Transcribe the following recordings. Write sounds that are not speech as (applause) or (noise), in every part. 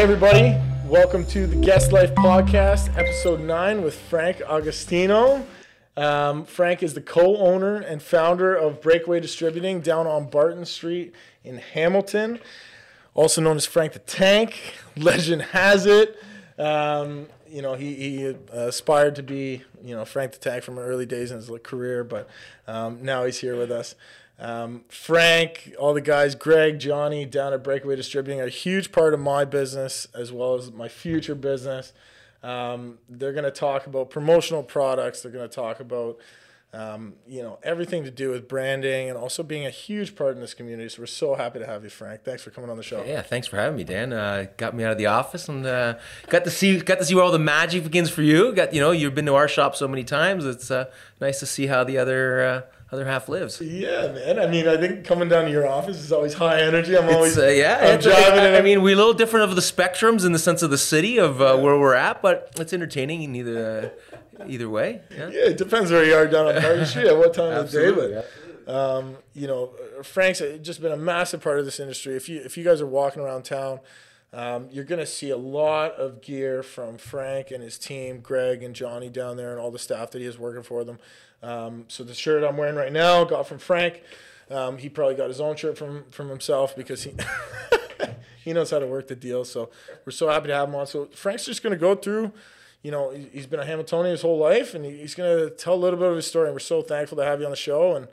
Hey, everybody. Welcome to the Guest Life Podcast, episode nine with Frank Agostino. Um, Frank is the co owner and founder of Breakaway Distributing down on Barton Street in Hamilton, also known as Frank the Tank. (laughs) Legend has it. Um, you know, he, he aspired to be, you know, Frank the Tank from early days in his career, but um, now he's here with us. Um, Frank, all the guys, Greg, Johnny down at Breakaway Distributing a huge part of my business as well as my future business. Um, they're going to talk about promotional products. They're going to talk about, um, you know, everything to do with branding and also being a huge part in this community. So we're so happy to have you, Frank. Thanks for coming on the show. Yeah, thanks for having me, Dan. Uh, got me out of the office and uh, got to see got to see where all the magic begins for you. Got you know you've been to our shop so many times. It's uh, nice to see how the other uh, other half lives. Yeah, man. I mean, I think coming down to your office is always high energy. I'm always uh, yeah. I'm driving. I, I mean, we're a little different of the spectrums in the sense of the city of uh, where we're at, but it's entertaining in either uh, either way. Yeah. yeah, it depends where you are down on Barton Street at what time of the day. But um, you know, Frank's just been a massive part of this industry. If you if you guys are walking around town. Um, you're going to see a lot of gear from Frank and his team, Greg and Johnny down there, and all the staff that he has working for them. Um, so the shirt I'm wearing right now got from Frank. Um, he probably got his own shirt from from himself because he (laughs) he knows how to work the deal. So we're so happy to have him on. So Frank's just going to go through. You know, he's been a Hamiltonian his whole life, and he's going to tell a little bit of his story. And we're so thankful to have you on the show. And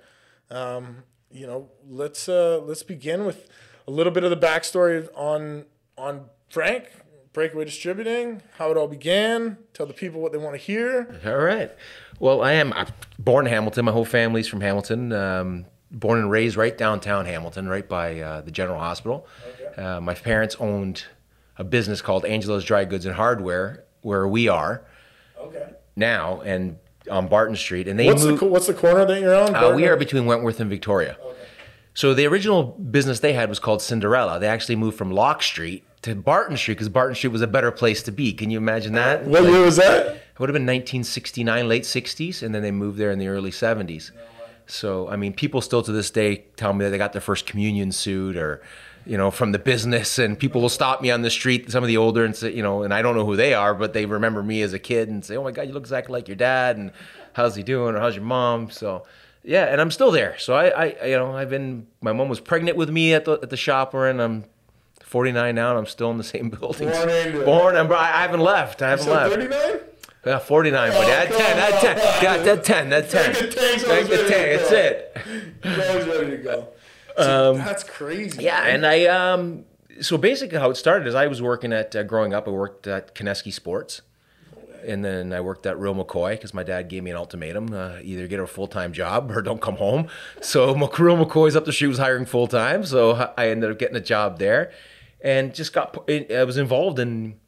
um, you know, let's uh, let's begin with a little bit of the backstory on on Frank Breakaway Distributing, how it all began. Tell the people what they want to hear. All right. Well, I am I'm born in Hamilton. My whole family's from Hamilton. Um, born and raised right downtown Hamilton, right by uh, the General Hospital. Okay. Uh, my parents owned a business called Angelo's Dry Goods and Hardware, where we are okay. now, and on Barton Street. And they what's, moved, the, what's the corner that you're on? Uh, we are between Wentworth and Victoria. Okay. So the original business they had was called Cinderella. They actually moved from Locke Street to Barton Street because Barton Street was a better place to be. Can you imagine that? What like, year was that? It would have been 1969, late 60s, and then they moved there in the early 70s. So, I mean, people still to this day tell me that they got their first communion suit or, you know, from the business, and people will stop me on the street, some of the older, and say, you know, and I don't know who they are, but they remember me as a kid and say, oh my God, you look exactly like your dad, and how's he doing, or how's your mom? So, yeah, and I'm still there. So I, I you know, I've been, my mom was pregnant with me at the, at the shop we're in. I'm 49 now, and I'm still in the same (laughs) building. Born, Born I'm, I haven't left. I haven't left. 39? Yeah, 49, buddy. At 10, at 10. Got that 10, that 10. Take the 10, that's it. You're always ready to go. (laughs) So um, that's crazy. Yeah, man. and I, um, so basically how it started is I was working at, uh, growing up, I worked at Kineski Sports. And then I worked at Real McCoy because my dad gave me an ultimatum: uh, either get a full time job or don't come home. So (laughs) Real McCoy's up the was hiring full time, so I ended up getting a job there, and just got I was involved in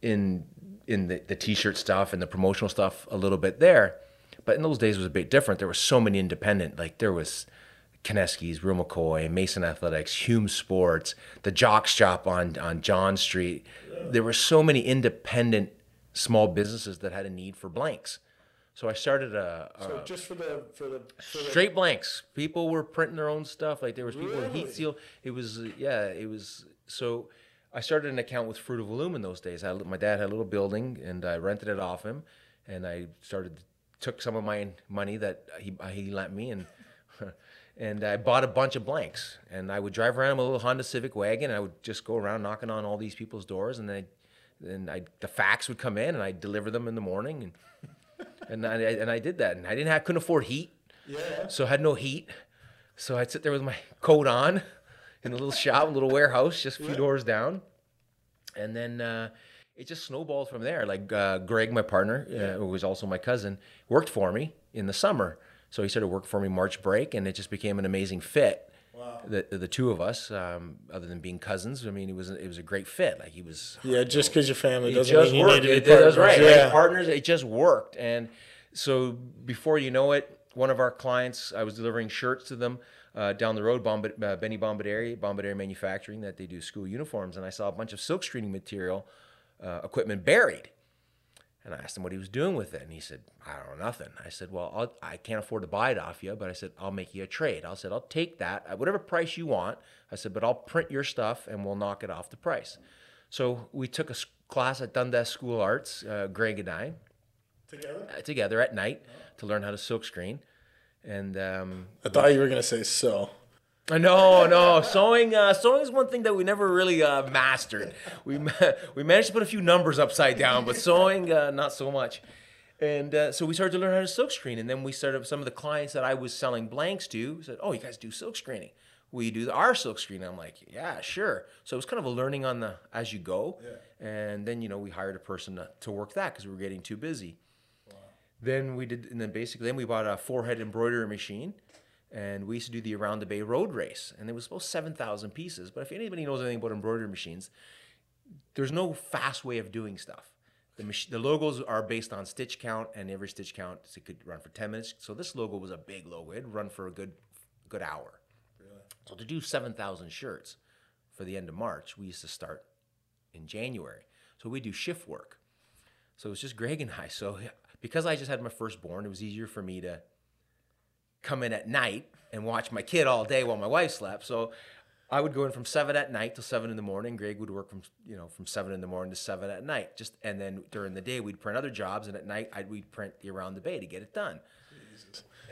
in in the, the t-shirt stuff and the promotional stuff a little bit there. But in those days it was a bit different. There were so many independent, like there was Kineski's, Real McCoy, Mason Athletics, Hume Sports, the Jock Shop on, on John Street. There were so many independent small businesses that had a need for blanks. So I started a, a so just for the for the for straight the... blanks. People were printing their own stuff. Like there was people really? with heat seal. It was yeah. It was so I started an account with Fruit of the Loom in those days. I, my dad had a little building, and I rented it off him, and I started took some of my money that he he lent me and. (laughs) and I bought a bunch of blanks. And I would drive around in a little Honda Civic wagon. And I would just go around knocking on all these people's doors, and then and I the fax would come in, and I'd deliver them in the morning, and (laughs) and I and I did that. And I didn't have couldn't afford heat, yeah. So I had no heat, so I'd sit there with my coat on, in a little shop, a little warehouse, just a few doors down. And then uh, it just snowballed from there. Like uh, Greg, my partner, uh, who was also my cousin, worked for me in the summer. So he started working for me March break, and it just became an amazing fit. Wow. The, the two of us, um, other than being cousins, I mean, it was it was a great fit. Like he was. Yeah, just because your family doesn't just mean worked. you need to be partners. Right. Yeah. Like partners, it just worked, and so before you know it, one of our clients, I was delivering shirts to them uh, down the road, Bomb- uh, Benny Bombardieri, Bombardieri Manufacturing, that they do school uniforms, and I saw a bunch of silk screening material uh, equipment buried. And I asked him what he was doing with it, and he said, "I don't know nothing." I said, "Well, I'll, I can not afford to buy it off you, but I said I'll make you a trade." I said, "I'll take that at whatever price you want." I said, "But I'll print your stuff, and we'll knock it off the price." So we took a class at Dundas School of Arts, uh, Greg and I, together, uh, together at night to learn how to silkscreen. And um, I thought you were gonna say sew. No, no, sewing. Uh, sewing is one thing that we never really uh, mastered. We (laughs) we managed to put a few numbers upside down, but sewing uh, not so much. And uh, so we started to learn how to silk screen, and then we started. Some of the clients that I was selling blanks to said, "Oh, you guys do silk screening? We do our silk screen?" I'm like, "Yeah, sure." So it was kind of a learning on the as you go. Yeah. And then you know we hired a person to, to work that because we were getting too busy. Wow. Then we did, and then basically then we bought a four-head embroidery machine and we used to do the Around the Bay road race, and it was about 7,000 pieces. But if anybody knows anything about embroidery machines, there's no fast way of doing stuff. The, mach- the logos are based on stitch count, and every stitch count so it could run for 10 minutes. So this logo was a big logo; it'd run for a good, good hour. Really? So to do 7,000 shirts for the end of March, we used to start in January. So we do shift work. So it was just Greg and I. So because I just had my firstborn, it was easier for me to come in at night and watch my kid all day while my wife slept. So I would go in from seven at night till seven in the morning. Greg would work from you know from seven in the morning to seven at night. Just and then during the day we'd print other jobs, and at night I'd we'd print the around the bay to get it done.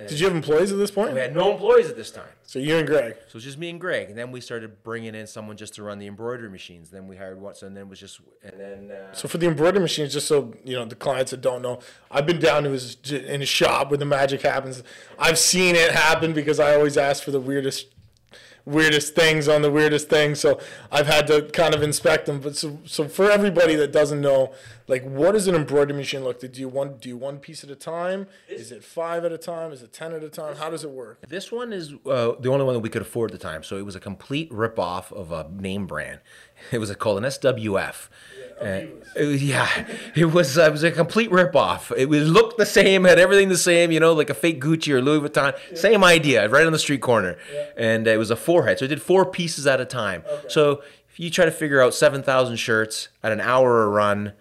Did you have employees at this point? We had no employees at this time. So you and Greg. So it was just me and Greg, and then we started bringing in someone just to run the embroidery machines. Then we hired Watson, and then it was just and then. Uh, so for the embroidery machines, just so you know, the clients that don't know, I've been down to his in his shop where the magic happens. I've seen it happen because I always ask for the weirdest weirdest things on the weirdest things. So I've had to kind of inspect them. But so, so for everybody that doesn't know, like what does an embroidery machine look? Do you one do you one piece at a time? Is it five at a time? Is it ten at a time? How does it work? This one is uh, the only one that we could afford at the time. So it was a complete rip off of a name brand. It was called an SWF. Uh, it yeah, it was uh, it was a complete ripoff. It was looked the same, had everything the same, you know, like a fake Gucci or Louis Vuitton. Yeah. Same idea, right on the street corner. Yeah. And uh, it was a four-head, so it did four pieces at a time. Okay. So if you try to figure out seven thousand shirts at an hour a run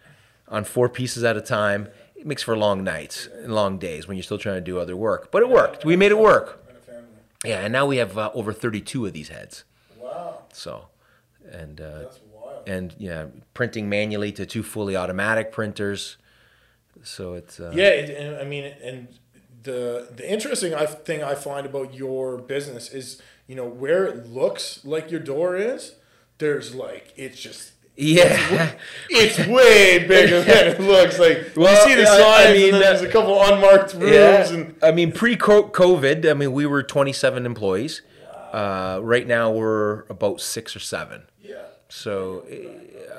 on four pieces at a time, it makes for long nights and long days when you're still trying to do other work. But it worked. We made it work. Yeah, and now we have uh, over 32 of these heads. Wow. So, and uh, and yeah, printing manually to two fully automatic printers. So it's uh, yeah. It, I mean, and the the interesting thing I find about your business is you know where it looks like your door is. There's like it's just yeah, (laughs) it's, way bigger than it looks. Like well, you see the signs, I mean, and there's a couple unmarked rooms. Yeah, and I mean, pre-COVID, I mean, we were 27 employees. Uh, right now, we're about six or seven. Yeah. So,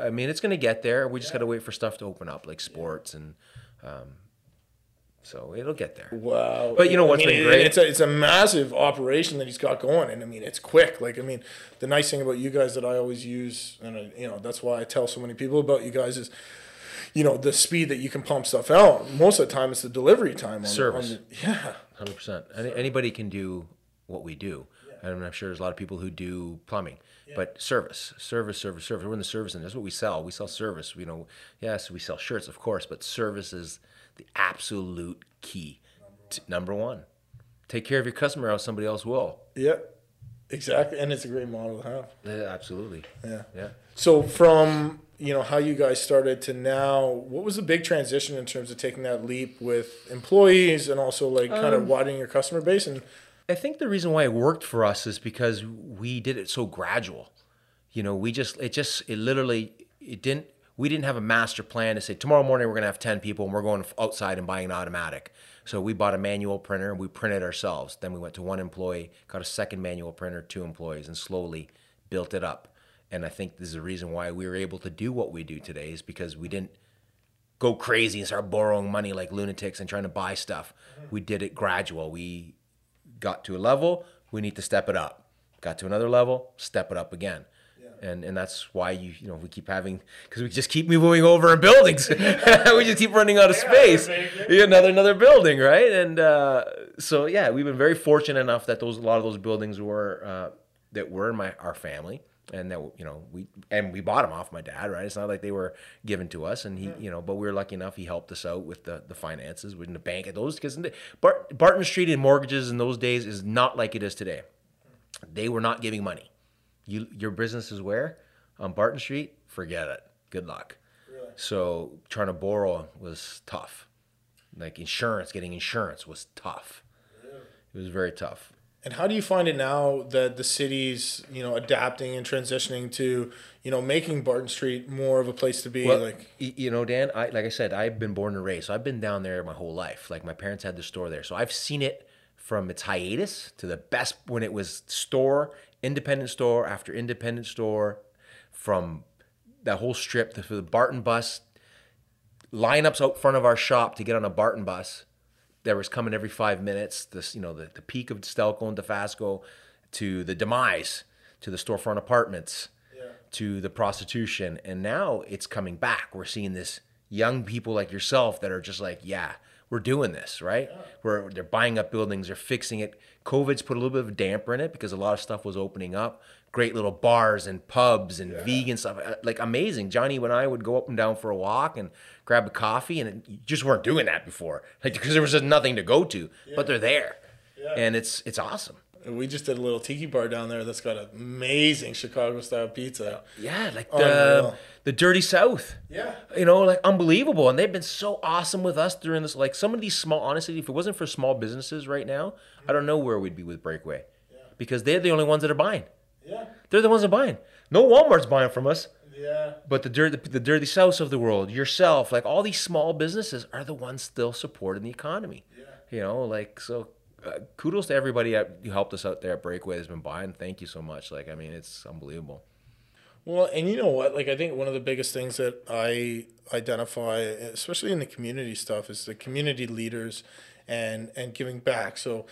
I mean, it's going to get there. We just got to wait for stuff to open up, like sports and. Um, so it'll get there. Wow. But you know what's I mean, been great? It's a, it's a massive operation that he's got going. And I mean, it's quick. Like, I mean, the nice thing about you guys that I always use, and, I, you know, that's why I tell so many people about you guys is, you know, the speed that you can pump stuff out. Most of the time, it's the delivery time. On Service. On the, yeah. 100%. Any, anybody can do what we do. Yeah. And I'm sure there's a lot of people who do plumbing. But service, service, service, service. We're in the service, and that's what we sell. We sell service. You know, yes, we sell shirts, of course, but service is the absolute key. Number one. number one. Take care of your customer, else somebody else will. Yep, exactly, and it's a great model to have. Yeah, absolutely. Yeah, yeah. So from you know how you guys started to now, what was the big transition in terms of taking that leap with employees and also like kind um, of widening your customer base and I think the reason why it worked for us is because we did it so gradual. You know, we just it just it literally it didn't we didn't have a master plan to say tomorrow morning we're going to have 10 people and we're going outside and buying an automatic. So we bought a manual printer and we printed ourselves. Then we went to one employee, got a second manual printer, two employees and slowly built it up. And I think this is the reason why we were able to do what we do today is because we didn't go crazy and start borrowing money like lunatics and trying to buy stuff. We did it gradual. We got to a level, we need to step it up. Got to another level, step it up again. And, and that's why you you know we keep having because we just keep moving over in buildings. (laughs) We just keep running out of space. yeah, another another building right? And uh, so yeah we've been very fortunate enough that those a lot of those buildings were uh, that were in my our family and that you know we and we bought them off my dad right? It's not like they were given to us and he yeah. you know but we were lucky enough he helped us out with the the finances with the bank at those because Bart, barton street and mortgages in those days is not like it is today. They were not giving money you your business is where on barton street forget it good luck. Really? So trying to borrow was tough. Like insurance, getting insurance was tough. Really? It was very tough. And how do you find it now that the city's, you know, adapting and transitioning to, you know, making Barton Street more of a place to be? Well, like, you know, Dan, I like I said, I've been born and raised, so I've been down there my whole life. Like my parents had the store there, so I've seen it from its hiatus to the best when it was store, independent store after independent store, from that whole strip to the Barton bus, lineups out front of our shop to get on a Barton bus that was coming every five minutes. This, you know, the, the peak of Stelco and Dofasco to the demise, to the storefront apartments, yeah. to the prostitution. And now it's coming back. We're seeing this young people like yourself that are just like, yeah, we're doing this, right? Yeah. We're, they're buying up buildings, they're fixing it. COVID's put a little bit of a damper in it because a lot of stuff was opening up. Great little bars and pubs and yeah. vegan stuff, uh, like amazing. Johnny and I would go up and down for a walk and grab a coffee, and you just weren't doing that before, like because there was just nothing to go to. Yeah. But they're there, yeah. and it's it's awesome. We just did a little tiki bar down there that's got amazing Chicago style pizza. Yeah, like the the Dirty South. Yeah, you know, like unbelievable, and they've been so awesome with us during this. Like some of these small, honestly, if it wasn't for small businesses right now. I don't know where we'd be with Breakaway, yeah. because they're the only ones that are buying. Yeah, they're the ones that are buying. No Walmart's buying from us. Yeah. But the dirty, the dirty south of the world, yourself, like all these small businesses are the ones still supporting the economy. Yeah. You know, like so. Uh, kudos to everybody who helped us out there at Breakaway has been buying. Thank you so much. Like, I mean, it's unbelievable. Well, and you know what? Like, I think one of the biggest things that I identify, especially in the community stuff, is the community leaders and and giving back. So,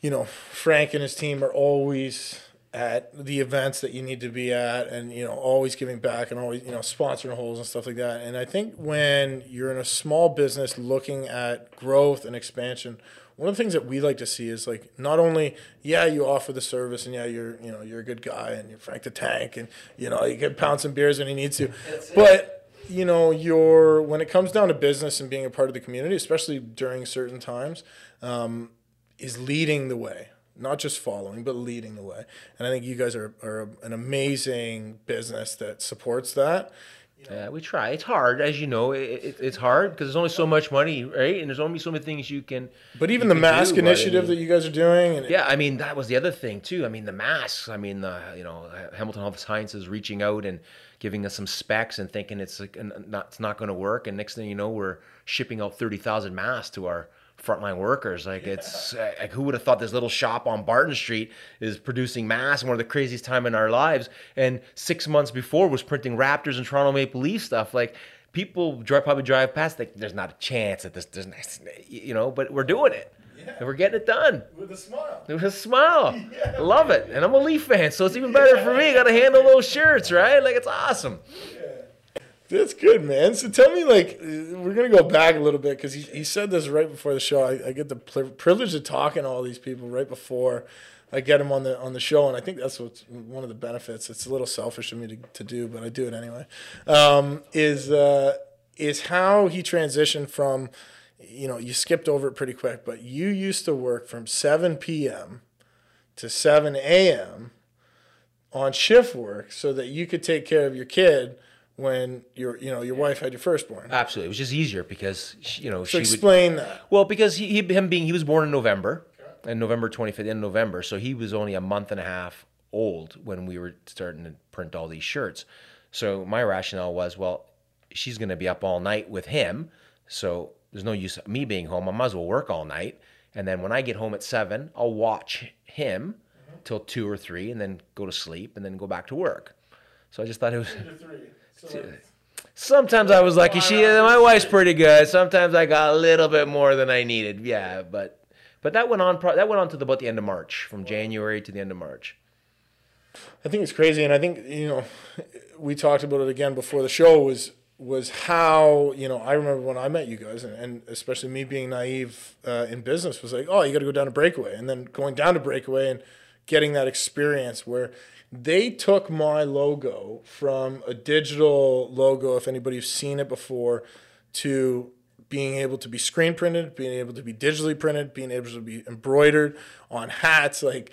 you know, Frank and his team are always at the events that you need to be at and you know always giving back and always you know sponsoring holes and stuff like that and i think when you're in a small business looking at growth and expansion one of the things that we like to see is like not only yeah you offer the service and yeah you're you know you're a good guy and you're frank the tank and you know you can pound some beers when he needs to but you know you're when it comes down to business and being a part of the community especially during certain times um, is leading the way not just following, but leading the way. And I think you guys are, are an amazing business that supports that. Yeah, we try. It's hard, as you know. It, it, it's hard because there's only so much money, right? And there's only so many things you can. But even the mask do, initiative I mean, that you guys are doing. And yeah, I mean that was the other thing too. I mean the masks. I mean the you know Hamilton Health Sciences reaching out and giving us some specs and thinking it's like not it's not going to work. And next thing you know, we're shipping out thirty thousand masks to our frontline workers. Like yeah. it's uh, like who would have thought this little shop on Barton Street is producing mass one of the craziest time in our lives, and six months before was printing Raptors and Toronto Maple Leaf stuff. Like people drive, probably drive past, like there's not a chance that this doesn't, you know, but we're doing it. Yeah. And we're getting it done. With a smile. With a smile. (laughs) Yeah. Love it. And I'm a Leaf fan, so it's even better for me. Got to handle those shirts, right? Like, it's awesome. That's good, man. So tell me, like, we're gonna go back a little bit because he, he said this right before the show. I, I get the privilege of talking to all these people right before I get them on the on the show, and I think that's what's one of the benefits. It's a little selfish of me to, to do, but I do it anyway. Um, is uh, is how he transitioned from, you know, you skipped over it pretty quick, but you used to work from seven p.m. to seven a.m. on shift work so that you could take care of your kid when your you know your wife had your firstborn. Absolutely, it was just easier because she, you know so she explain would, that. Well, because he, him being he was born in November, okay. in November twenty fifth, in November, so he was only a month and a half old when we were starting to print all these shirts. So my rationale was, well, she's going to be up all night with him, so there's no use me being home. I might as well work all night, and then when I get home at seven, I'll watch him mm-hmm. till two or three, and then go to sleep, and then go back to work. So I just thought it was. Sometimes I was lucky. She, my wife's pretty good. Sometimes I got a little bit more than I needed. Yeah, but but that went on. That went on to the, about the end of March, from January to the end of March. I think it's crazy, and I think you know, we talked about it again before the show. Was was how you know I remember when I met you guys, and, and especially me being naive uh, in business was like, oh, you got to go down to Breakaway, and then going down to Breakaway and getting that experience where they took my logo from a digital logo, if anybody's seen it before, to being able to be screen printed, being able to be digitally printed, being able to be embroidered on hats. Like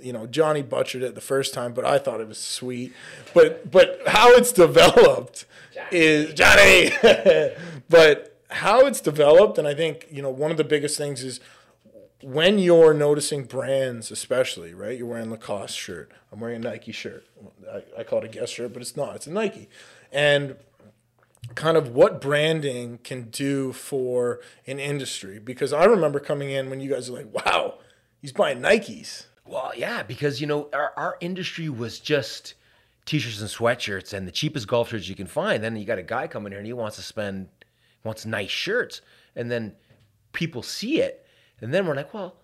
you know, Johnny butchered it the first time, but I thought it was sweet. But but how it's developed is Johnny. (laughs) but how it's developed, and I think you know one of the biggest things is when you're noticing brands, especially right. You're wearing Lacoste shirt. I'm wearing a Nike shirt. I, I call it a Guess shirt, but it's not. It's a Nike, and kind of what branding can do for an industry because I remember coming in when you guys were like, wow, he's buying Nikes. Well, yeah, because you know our, our industry was just t-shirts and sweatshirts and the cheapest golf shirts you can find. Then you got a guy coming here and he wants to spend wants nice shirts, and then people see it, and then we're like, well,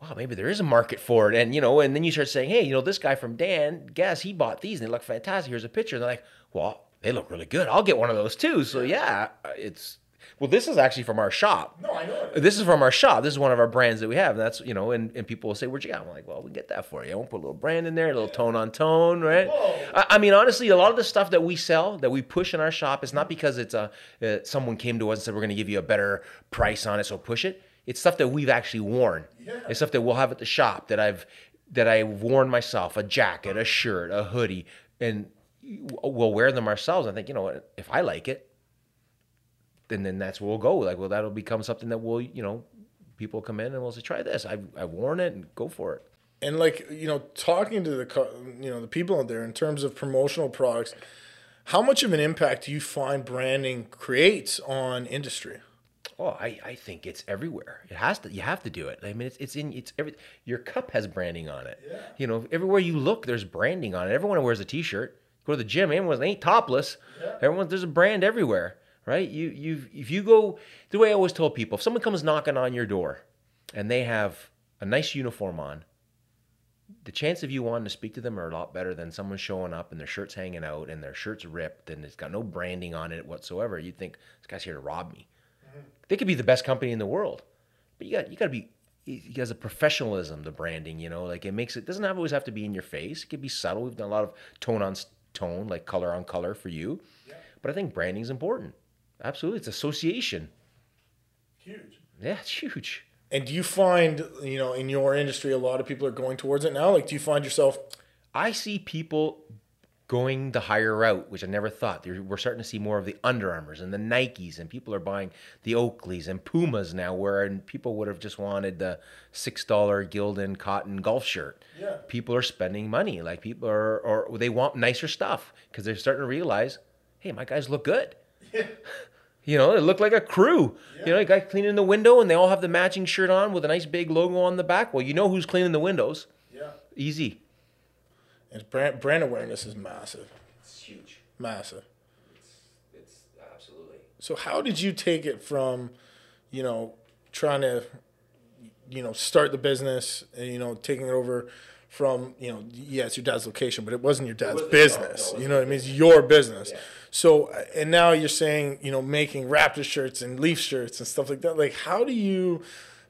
wow, maybe there is a market for it, and you know, and then you start saying, hey, you know, this guy from Dan, guess he bought these and they look fantastic. Here's a picture, and they're like, well, they look really good. I'll get one of those too. So yeah, it's well, this is actually from our shop. No, I know. It. This is from our shop. This is one of our brands that we have. And that's you know, and, and people will say, "Where'd you get?" I'm like, "Well, we get that for you. I won't put a little brand in there, a little tone on tone, right?" I, I, mean, honestly, a lot of the stuff that we sell, that we push in our shop, is not because it's a uh, someone came to us and said we're going to give you a better price on it, so push it. It's stuff that we've actually worn. Yeah. It's stuff that we'll have at the shop that I've that I've worn myself, a jacket, a shirt, a hoodie, and we'll wear them ourselves. I think you know if I like it, then then that's where we'll go. Like, well, that'll become something that we'll you know people come in and we'll say, try this. I've I've worn it and go for it. And like you know, talking to the you know the people out there in terms of promotional products, how much of an impact do you find branding creates on industry? Oh, I, I think it's everywhere. It has to. You have to do it. I mean, it's it's in it's every. Your cup has branding on it. Yeah. You know, everywhere you look, there's branding on it. Everyone wears a T-shirt go to the gym. Everyone ain't topless. Yeah. Everyone there's a brand everywhere, right? You you if you go the way I always tell people, if someone comes knocking on your door and they have a nice uniform on, the chance of you wanting to speak to them are a lot better than someone showing up and their shirt's hanging out and their shirt's ripped and it's got no branding on it whatsoever. You'd think this guy's here to rob me. They could be the best company in the world, but you got you got to be he has a professionalism the branding you know like it makes it doesn't have, always have to be in your face it could be subtle we've done a lot of tone on tone, like color on color for you. Yeah. But I think branding is important. Absolutely, it's association. Huge. Yeah, it's huge. And do you find, you know, in your industry, a lot of people are going towards it now? Like, do you find yourself? I see people going the higher route, which I never thought. We're starting to see more of the Under Armours and the Nikes, and people are buying the Oakleys and Pumas now, where people would have just wanted the six dollar Gildan cotton golf shirt. Yeah. People are spending money. Like people are, or they want nicer stuff because they're starting to realize, hey, my guys look good. Yeah. (laughs) You know, they look like a crew. Yeah. You know, a guy cleaning the window, and they all have the matching shirt on with a nice big logo on the back. Well, you know who's cleaning the windows. Yeah. Easy. And brand brand awareness is massive. It's huge. Massive. It's it's absolutely. So how did you take it from, you know, trying to, you know, start the business and you know taking it over from you know yeah it's your dad's location but it wasn't your dad's business no, no, you know what I mean it's your business yeah. so uh, and now you're saying you know making Raptor shirts and Leaf shirts and stuff like that like how do you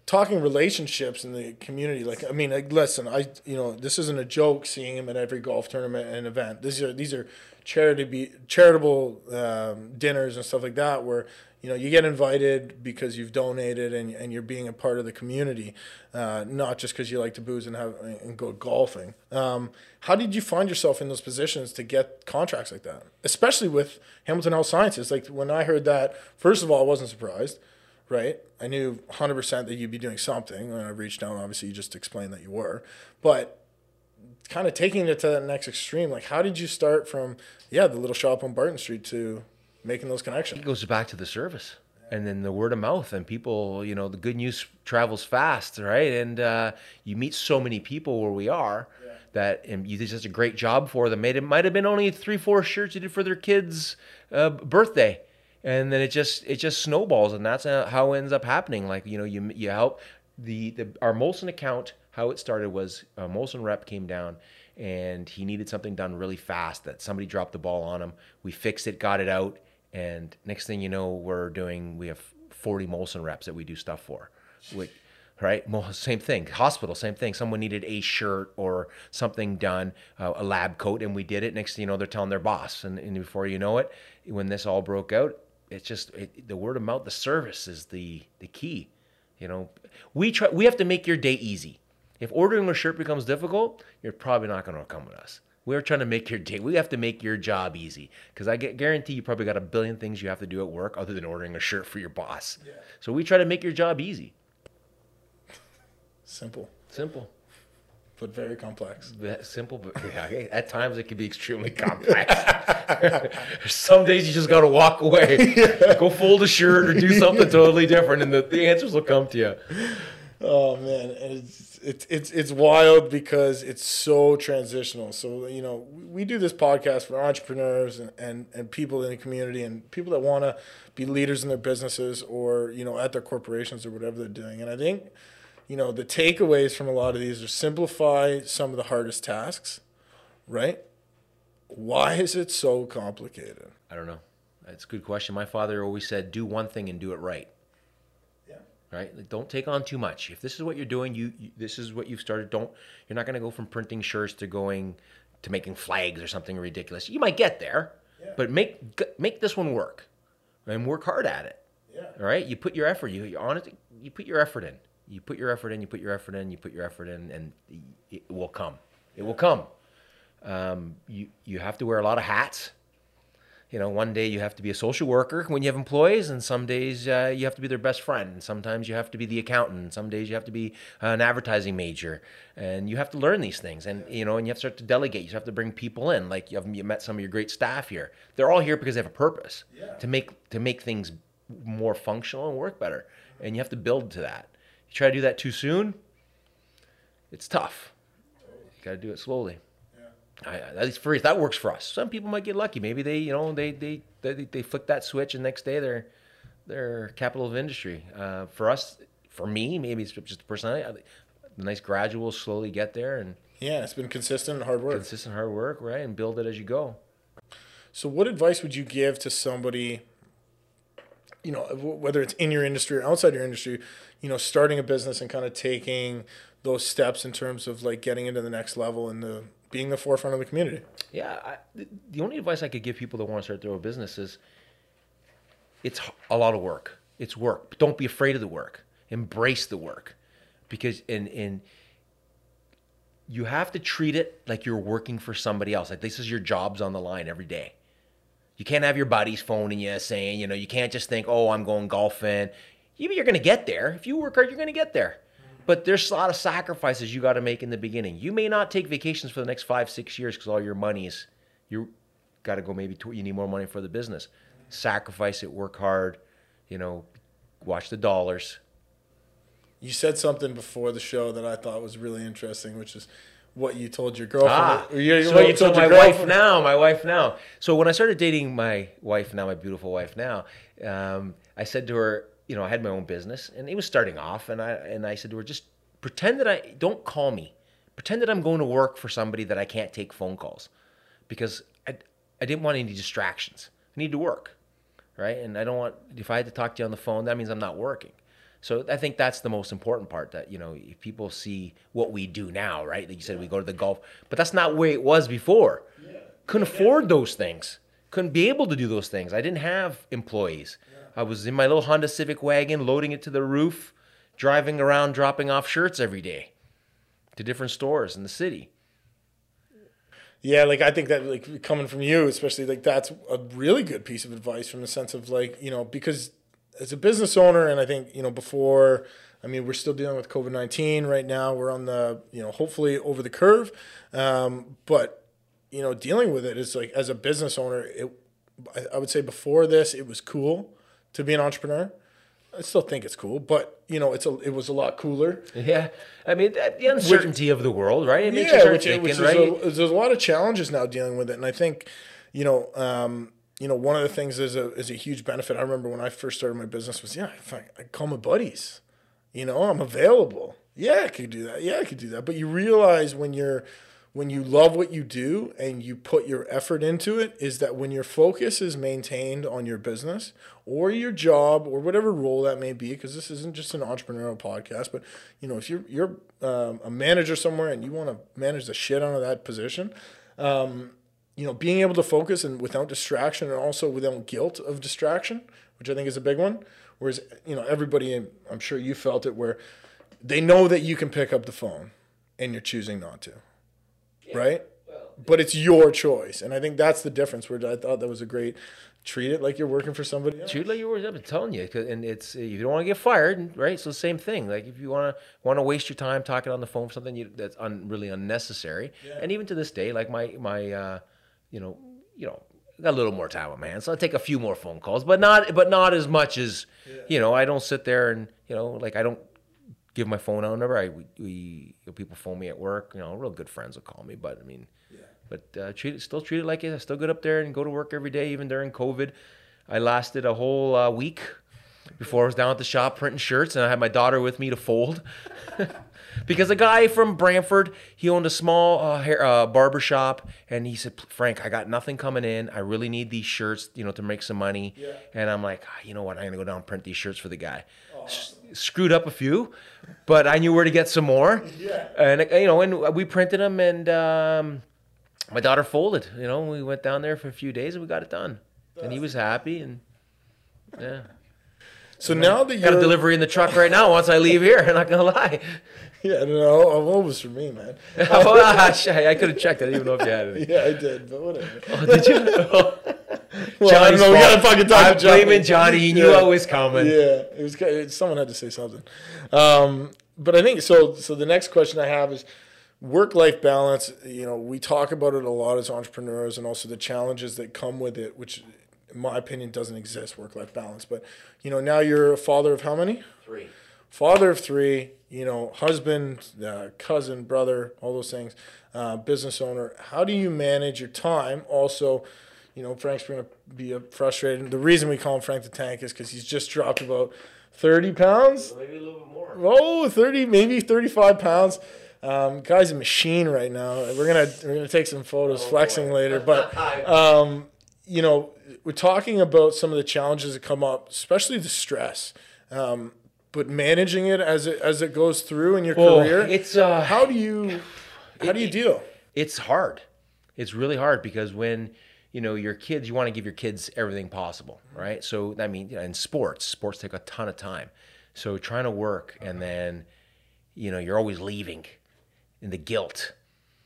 talking relationships in the community like i mean like listen i you know this isn't a joke seeing him at every golf tournament and event. These are these are charity be, charitable um, dinners and stuff like that where you know you get invited because you've donated and, and you're being a part of the community uh, not just because you like to booze and have and go golfing. Um, how did you find yourself in those positions to get contracts like that? Especially with hamilton health sciences. Like when i heard that first of all i wasn't surprised right? I knew 100% that you'd be doing something. When I reached out, obviously, you just explained that you were. But kind of taking it to that next extreme, like how did you start from, yeah, the little shop on Barton Street to making those connections? It goes back to the service and then the word of mouth and people you know the good news travels fast right and uh, you meet so many people where we are yeah. that and you did such a great job for them it might have been only three four shirts you did for their kids uh, birthday and then it just it just snowballs and that's how it ends up happening. Like you know you you help the, the our Molson account how it started was a Molson rep came down and he needed something done really fast that somebody dropped the ball on him. We fixed it got it out and next thing you know we're doing we have 40 Molson reps that we do stuff for. Right? Same thing. Hospital same thing. Someone needed a shirt or something done uh, a lab coat and we did it. Next thing you know they're telling their boss and, and before you know it when this all broke out it's just it, the word of mouth, the service is the the key. You know, we try. We have to make your day easy. If ordering a shirt becomes difficult, you're probably not going to come with us. We're trying to make your day. We have to make your job easy because I get, guarantee you probably got a billion things you have to do at work other than ordering a shirt for your boss. Yeah. So we try to make your job easy. Simple. Simple. But very complex. Simple, but yeah, at times it can be extremely complex. (laughs) Some days you just got to walk away, yeah. go fold a shirt or do something totally different, and the, the answers will come to you. Oh man, it's, it's it's it's wild because it's so transitional. So you know, we do this podcast for entrepreneurs and, and, and people in the community and people that want to be leaders in their businesses or you know at their corporations or whatever they're doing. And I think you know, the takeaways from a lot of these are simplify some of the hardest tasks, right? Why is it so complicated? I don't know. That's a good question. My father always said, do one thing and do it right. Yeah. Right? Like, don't take on too much. If this is what you're doing, you, you this is what you've started. Don't you're not going to go from printing shirts to going to making flags or something ridiculous. You might get there, yeah. but make make this one work and work hard at it. Yeah. All right? You put your effort, you you on it, you put your effort in you put your effort in, you put your effort in, you put your effort in, and it will come. It will come. Um, you you have to wear a lot of hats. You know, one day you have to be a social worker when you have employees, and some days uh, you have to be their best friend. And sometimes you have to be the accountant. And some days you have to be an advertising major, and you have to learn these things. And you know, and you have to start to delegate. You have to bring people in. Like you have you met some of your great staff here. They're all here because they have a purpose yeah. to make to make things more functional and work better. And you have to build to that try to do that too soon, it's tough. You got to do it slowly. Yeah. I, at least for that works for us. Some people might get lucky. Maybe they, you know, they they they, they flick that switch, and next day they're they're capital of industry. Uh, for us, for me, maybe it's just a personality. The nice gradual, slowly get there, and yeah, it's been consistent hard work. Consistent hard work, right, and build it as you go. So, what advice would you give to somebody? You know, whether it's in your industry or outside your industry, you know, starting a business and kind of taking those steps in terms of like getting into the next level and the being the forefront of the community. Yeah, I, the only advice I could give people that want to start their own business is it's a lot of work. It's work. But don't be afraid of the work. Embrace the work, because in in you have to treat it like you're working for somebody else. Like this is your job's on the line every day. You can't have your buddies phoning you saying, you know, you can't just think, oh, I'm going golfing you're going to get there. If you work hard, you're going to get there. But there's a lot of sacrifices you got to make in the beginning. You may not take vacations for the next five, six years because all your money is, you got to go maybe, to, you need more money for the business. Sacrifice it, work hard, you know, watch the dollars. You said something before the show that I thought was really interesting, which is what you told your girlfriend. Ah, you, so what you told my wife now, my wife now. So when I started dating my wife now, my beautiful wife now, um, I said to her, you know, I had my own business and it was starting off and I and I said to her, just pretend that I don't call me. Pretend that I'm going to work for somebody that I can't take phone calls. Because I I didn't want any distractions. I need to work. Right? And I don't want if I had to talk to you on the phone, that means I'm not working. So I think that's the most important part that, you know, if people see what we do now, right? Like you said, we go to the golf, but that's not where it was before. Yeah. Couldn't afford those things. Couldn't be able to do those things. I didn't have employees. I was in my little Honda Civic wagon, loading it to the roof, driving around, dropping off shirts every day to different stores in the city. Yeah, like I think that like coming from you, especially like that's a really good piece of advice from the sense of like you know because as a business owner, and I think you know before. I mean, we're still dealing with COVID nineteen right now. We're on the you know hopefully over the curve, um, but you know dealing with it is like as a business owner, it I, I would say before this it was cool to be an entrepreneur. I still think it's cool, but you know, it's a it was a lot cooler. Yeah, I mean the uncertainty which, of the world, right? It makes yeah, which, thinking, which right? A, there's a lot of challenges now dealing with it, and I think, you know, um, you know, one of the things is a is a huge benefit. I remember when I first started my business was yeah, I, I call my buddies, you know, I'm available. Yeah, I could do that. Yeah, I could do that. But you realize when you're when you love what you do and you put your effort into it is that when your focus is maintained on your business or your job or whatever role that may be because this isn't just an entrepreneurial podcast but you know if you're you're um, a manager somewhere and you want to manage the shit out of that position um, you know being able to focus and without distraction and also without guilt of distraction which i think is a big one whereas you know everybody i'm sure you felt it where they know that you can pick up the phone and you're choosing not to, yeah. right? Well, but it's your choice, and I think that's the difference. Where I thought that was a great treat it like you're working for somebody else. Treat it like you're working. I'm telling you, and it's you don't want to get fired, right? So the same thing. Like if you want to want to waste your time talking on the phone for something you, that's un, really unnecessary, yeah. and even to this day, like my my, uh, you know, you know, got a little more time on my hands, so I take a few more phone calls, but not but not as much as yeah. you know. I don't sit there and you know, like I don't give my phone out number. I we, we you know, people phone me at work. You know, real good friends will call me, but I mean yeah. but uh, treat it, still treat it like it. I still get up there and go to work every day, even during COVID. I lasted a whole uh, week before I was down at the shop printing shirts, and I had my daughter with me to fold. (laughs) because a guy from Brantford, he owned a small uh, hair, uh, barber shop, and he said, "Frank, I got nothing coming in. I really need these shirts, you know, to make some money." Yeah. And I'm like, ah, you know what? I'm gonna go down and print these shirts for the guy. S- screwed up a few, but I knew where to get some more. Yeah. And you know, and we printed them, and um, my daughter folded. You know, we went down there for a few days and we got it done, and he was happy. And yeah. So now that you got a delivery in the truck right now. Once I leave here, I'm (laughs) not gonna lie. Yeah, no, it was for me, man. (laughs) oh, (laughs) I, I could have checked. I didn't even know if you had it. Yeah, I did, but whatever. Oh, did you? well, I don't know. We gotta fucking talk I'm Johnny. blaming Johnny. He knew yeah. I was coming. Yeah, it was. Someone had to say something. Um, but I think so. So the next question I have is work life balance, you know, we talk about it a lot as entrepreneurs and also the challenges that come with it, which in my opinion doesn't exist, work life balance. But, you know, now you're a father of how many? Three. Father of three, you know, husband, uh, cousin, brother, all those things, uh, business owner. How do you manage your time? Also, you know, Frank's going to be frustrated. The reason we call him Frank the Tank is because he's just dropped about 30 pounds. Maybe a little bit more. Oh, 30, maybe 35 pounds. Um, guy's a machine right now. We're gonna we're gonna take some photos oh, flexing boy. later, (laughs) but um, you know we're talking about some of the challenges that come up, especially the stress. Um, but managing it as it as it goes through in your well, career, it's uh, how do you how do you deal? It's hard. It's really hard because when you know your kids, you want to give your kids everything possible, right? So I mean, in sports, sports take a ton of time. So trying to work and then, you know, you're always leaving in the guilt,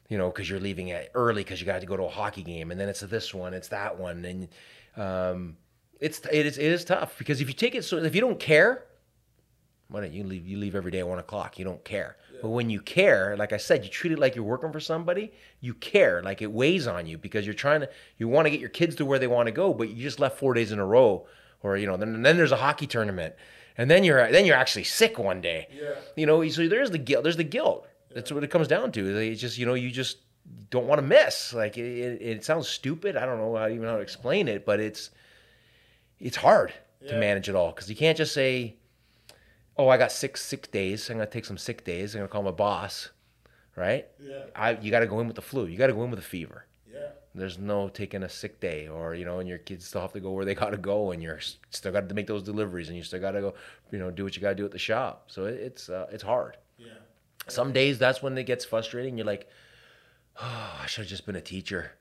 you know, because you're leaving it early because you got to go to a hockey game, and then it's this one, it's that one, and um, it's it is it is tough because if you take it so if you don't care, why don't you leave? You leave every day at one o'clock. You don't care. Yeah. But when you care, like I said, you treat it like you're working for somebody. You care, like it weighs on you because you're trying to you want to get your kids to where they want to go, but you just left four days in a row, or you know, then then there's a hockey tournament, and then you're then you're actually sick one day. Yeah. You know, so there's the guilt. There's the guilt. That's what it comes down to. It's just you know you just don't want to miss. Like it, it, it, sounds stupid. I don't know how even how to explain it, but it's it's hard yeah. to manage it all because you can't just say, "Oh, I got six sick days. I'm gonna take some sick days. I'm gonna call my boss." Right? Yeah. I you got to go in with the flu. You got to go in with a fever. Yeah. There's no taking a sick day, or you know, and your kids still have to go where they got to go, and you're still got to make those deliveries, and you still got to go, you know, do what you got to do at the shop. So it, it's uh, it's hard. Some days that's when it gets frustrating. You're like, oh, I should have just been a teacher.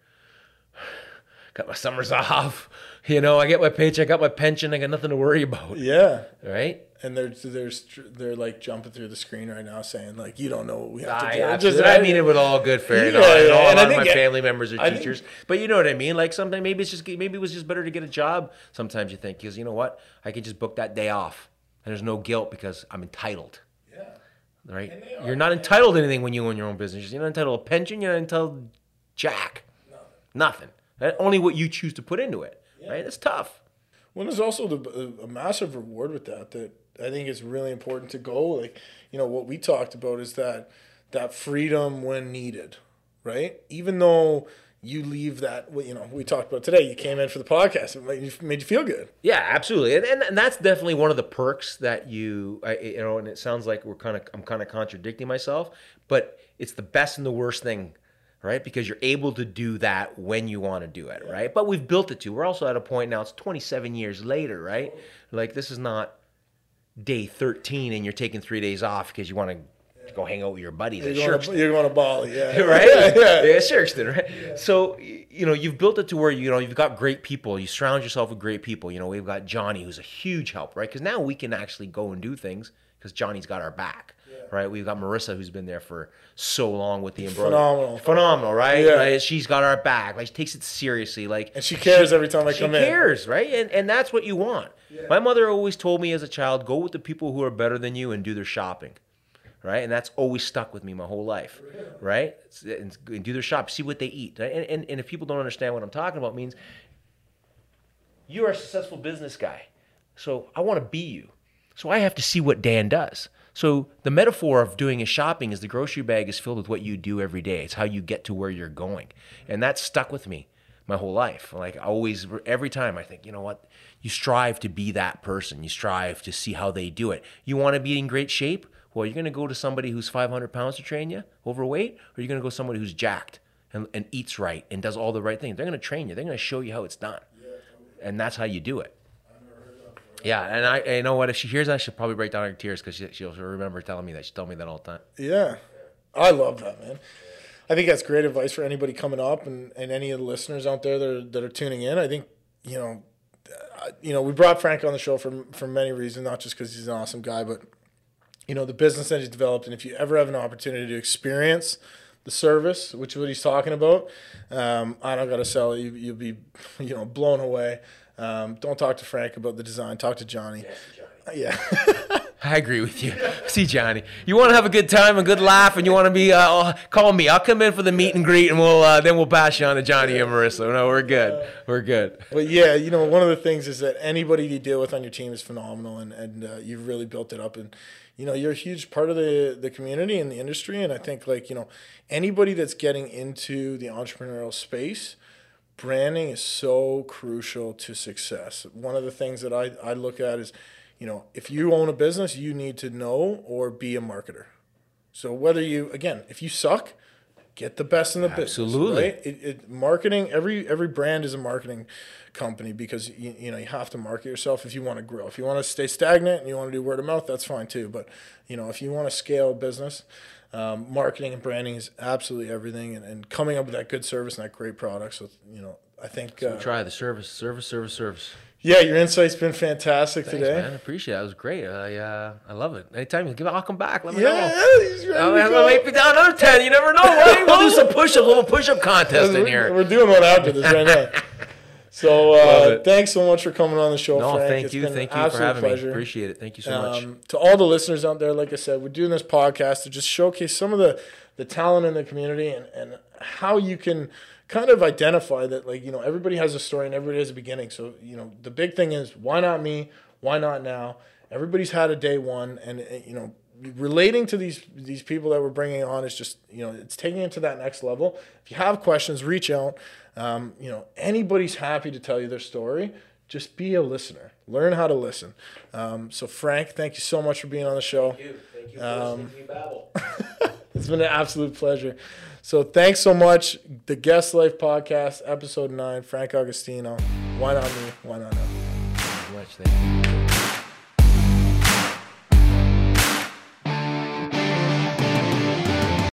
(sighs) Got my summers (laughs) off. You know, I get my paycheck, I got my pension, I got nothing to worry about. Yeah. Right? And they're they're they're like jumping through the screen right now, saying like, "You don't know what we have to do." Just, I mean it with all good fair yeah, all. Yeah, all and I think my family members are I teachers, think, but you know what I mean. Like sometimes maybe it's just maybe it was just better to get a job. Sometimes you think because you know what, I could just book that day off, and there's no guilt because I'm entitled right? You're not entitled to anything when you own your own business. You're not entitled to a pension. You're not entitled jack. Nothing. Nothing. Only what you choose to put into it. Yeah. Right? It's tough. Well, there's also the, uh, a massive reward with that that I think is really important to go. Like, you know, what we talked about is that that freedom when needed, right? Even though you leave that you know we talked about today you came in for the podcast it made you, made you feel good. Yeah absolutely and, and, and that's definitely one of the perks that you I, you know and it sounds like we're kind of i'm kind of contradicting myself but it's the best and the worst thing right? Because you're able to do that when you want to do it right? But we've built it to we're also at a point now it's 27 years later right? Like this is not day 13 and you're taking three days off because you want to go hang out with your buddies you're at going To, you're going to Bali, yeah. (laughs) right? (laughs) Yeah, yeah. yeah Sherkston, right? Yeah. So, you know, you've built it to where, you know, you've got great people. You surround yourself with great people. You know, we've got Johnny, who's a huge help, right? Because now we can actually go and do things because Johnny's got our back. Yeah. Right. We've got Marissa who's been there for so long with the embroidery. Phenomenal. Phenomenal, right? Yeah. Like, she's got our back. Like she takes it seriously. Like And she cares every time I she come in. She cares, right? And and that's what you want. My mother always told me as a child, go with the people who are better than you and do their shopping. Right, and that's always stuck with me my whole life, right? And and do their shop, see what they eat, right? and, and and if people don't understand what I'm talking about, means you're a successful business guy. So I want to be you. So I have to see what Dan does. So the metaphor of doing his shopping is the grocery bag is filled with what you do every day. It's how you get to where you're going. And that stuck with me my whole life. Like I always every time I think, you know what? You strive to be that person. You strive to see how they do it. You want to be in great shape? Well, you're going to go to somebody who's 500 pounds to train you, overweight, or you're going to go somebody who's jacked and, and eats right and does all the right things. They're going to train you. They're going to show you how it's done. And that's how you do it. Yeah, and I, you know what? If she hears that, she'll probably break down in tears because she, she'll remember telling me that. She told me that all the time. Yeah, I love that, man. I think that's great advice for anybody coming up and, and any of the listeners out there that are, that are tuning in. I think you know, uh, you know, we brought Frank on the show for for many reasons, not just because he's an awesome guy, but you know the business that he's developed, and if you ever have an opportunity to experience the service, which is what he's talking about, um, I don't got to sell it. You, you'll be, you know, blown away. Um, don't talk to Frank about the design. Talk to Johnny. Yeah. I agree with you. See, Johnny, you want to have a good time, a good laugh, and you want to be, uh, oh, call me. I'll come in for the meet and greet, and we'll uh, then we'll pass you on to Johnny and Marissa. No, we're good. We're good. But yeah, you know, one of the things is that anybody you deal with on your team is phenomenal, and and uh, you've really built it up, and you know, you're a huge part of the the community and the industry, and I think like you know, anybody that's getting into the entrepreneurial space, branding is so crucial to success. One of the things that I I look at is, you know, if you own a business, you need to know or be a marketer. So whether you again, if you suck, get the best in the business. Absolutely. Right? It, it, marketing every every brand is a marketing company because you, you know you have to market yourself if you want to grow. If you want to stay stagnant and you want to do word of mouth, that's fine too. But you know if you want to scale a business, um, marketing and branding is absolutely everything. And, and coming up with that good service and that great product. So you know I think uh, Try the service, service, service, service. yeah, your insight's been fantastic Thanks, today. man. I appreciate it. That was great. I uh, I love it. Anytime you give, it, I'll come back. Let me Yeah, know. he's ready Oh, to might be down another ten. You never know. Right? (laughs) We'll do some push-ups. Little push-up contest in here. we're doing one after this right now. (laughs) So uh, thanks so much for coming on the show, No, Frank. thank It's you, thank an you for having pleasure. me. Appreciate it. Thank you so much. Um, to all the listeners out there, like I said, we're doing this podcast to just showcase some of the, the talent in the community and, and how you can kind of identify that, like, you know, everybody has a story and everybody has a beginning. So, you know, the big thing is why not me? Why not now? Everybody's had a day one. And, uh, you know, relating to these these people that we're bringing on is just you know it's taking it to that next level if you have questions reach out um, you know anybody's happy to tell you their story just be a listener. Learn how to listen. Um, so frank thank you so much for being on the show. Thank you. Thank you Um, me babble. (laughs) it's been an absolute pleasure. So thanks so much. The guest life podcast episode 9 frank augustino why not me? Why not now Thank you so much. Thank you.